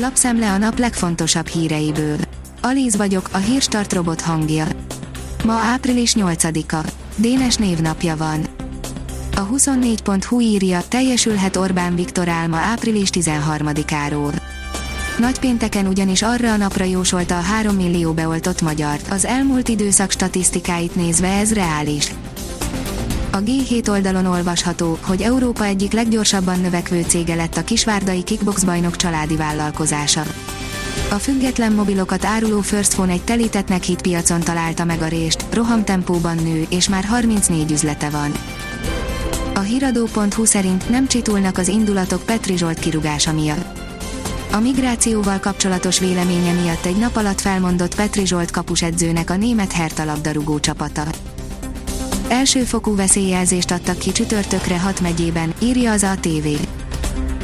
Lapszemle a nap legfontosabb híreiből. Alíz vagyok, a hírstart robot hangja. Ma április 8-a. Dénes névnapja van. A 24.hu írja, teljesülhet Orbán Viktor álma április 13-áról. Nagypénteken ugyanis arra a napra jósolta a 3 millió beoltott magyart, az elmúlt időszak statisztikáit nézve ez reális. A G7 oldalon olvasható, hogy Európa egyik leggyorsabban növekvő cége lett a kisvárdai kickbox bajnok családi vállalkozása. A független mobilokat áruló First Phone egy telítettnek hit piacon találta meg a rést, rohamtempóban nő, és már 34 üzlete van. A hiradó.hu szerint nem csitulnak az indulatok Petri Zsolt kirugása miatt. A migrációval kapcsolatos véleménye miatt egy nap alatt felmondott Petri Zsolt kapusedzőnek a német Hertha labdarúgó csapata. Elsőfokú veszélyjelzést adtak ki csütörtökre 6 megyében, írja az ATV.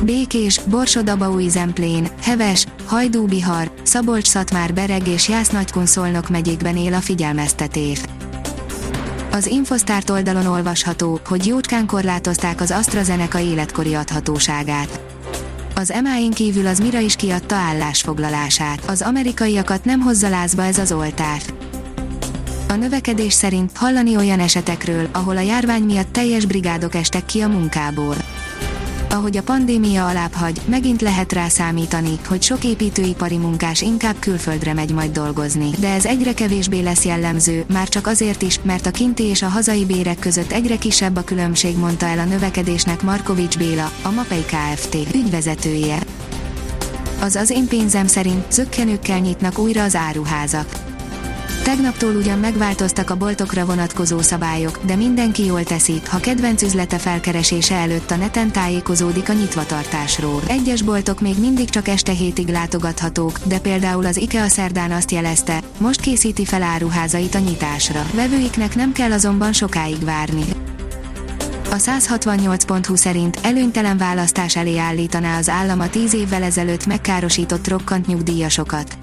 Békés, Borsod Zemplén, Heves, Hajdú-Bihar, Szabolcs-Szatmár Bereg és Jász Nagykun Szolnok megyékben él a figyelmeztetés. Az Infosztárt oldalon olvasható, hogy jócskán korlátozták az AstraZeneca életkori adhatóságát. Az MA-in kívül az Mira is kiadta állásfoglalását. Az amerikaiakat nem hozza lázba ez az oltár. A növekedés szerint hallani olyan esetekről, ahol a járvány miatt teljes brigádok estek ki a munkából ahogy a pandémia alább hagy, megint lehet rá számítani, hogy sok építőipari munkás inkább külföldre megy majd dolgozni. De ez egyre kevésbé lesz jellemző, már csak azért is, mert a kinti és a hazai bérek között egyre kisebb a különbség, mondta el a növekedésnek Markovics Béla, a Mapei Kft. ügyvezetője. Az az én pénzem szerint zöggenőkkel nyitnak újra az áruházak Tegnaptól ugyan megváltoztak a boltokra vonatkozó szabályok, de mindenki jól teszi, ha kedvenc üzlete felkeresése előtt a neten tájékozódik a nyitvatartásról. Egyes boltok még mindig csak este hétig látogathatók, de például az IKEA szerdán azt jelezte, most készíti fel áruházait a nyitásra. Vevőiknek nem kell azonban sokáig várni. A 168.20 szerint előnytelen választás elé állítaná az állam a 10 évvel ezelőtt megkárosított rokkant nyugdíjasokat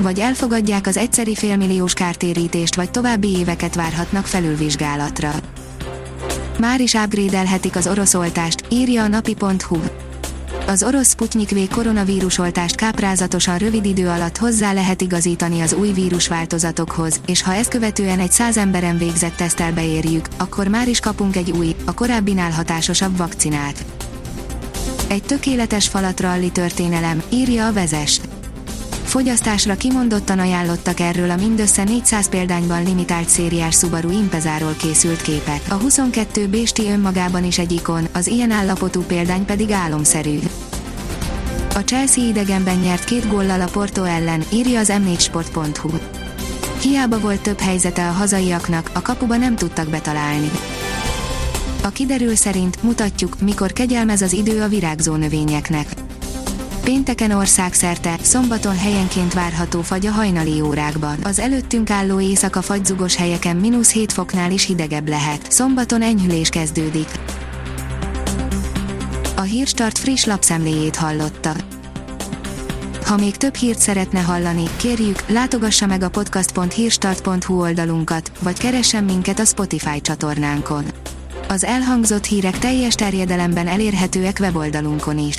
vagy elfogadják az egyszeri félmilliós kártérítést, vagy további éveket várhatnak felülvizsgálatra. Már is upgrade az orosz oltást, írja a napi.hu. Az orosz Sputnik V koronavírusoltást káprázatosan rövid idő alatt hozzá lehet igazítani az új vírusváltozatokhoz, és ha ezt követően egy száz emberen végzett tesztel beérjük, akkor már is kapunk egy új, a korábbinál hatásosabb vakcinát. Egy tökéletes falatralli történelem, írja a vezes. Fogyasztásra kimondottan ajánlottak erről a mindössze 400 példányban limitált szériás Subaru Impezáról készült képek. A 22 Bésti önmagában is egy ikon, az ilyen állapotú példány pedig álomszerű. A Chelsea idegenben nyert két góllal a Porto ellen, írja az m4sport.hu. Hiába volt több helyzete a hazaiaknak, a kapuba nem tudtak betalálni. A kiderül szerint mutatjuk, mikor kegyelmez az idő a virágzó növényeknek Pénteken országszerte, szombaton helyenként várható fagy a hajnali órákban. Az előttünk álló éjszaka fagyzugos helyeken mínusz 7 foknál is hidegebb lehet. Szombaton enyhülés kezdődik. A Hírstart friss lapszemléjét hallotta. Ha még több hírt szeretne hallani, kérjük, látogassa meg a podcast.hírstart.hu oldalunkat, vagy keressen minket a Spotify csatornánkon. Az elhangzott hírek teljes terjedelemben elérhetőek weboldalunkon is.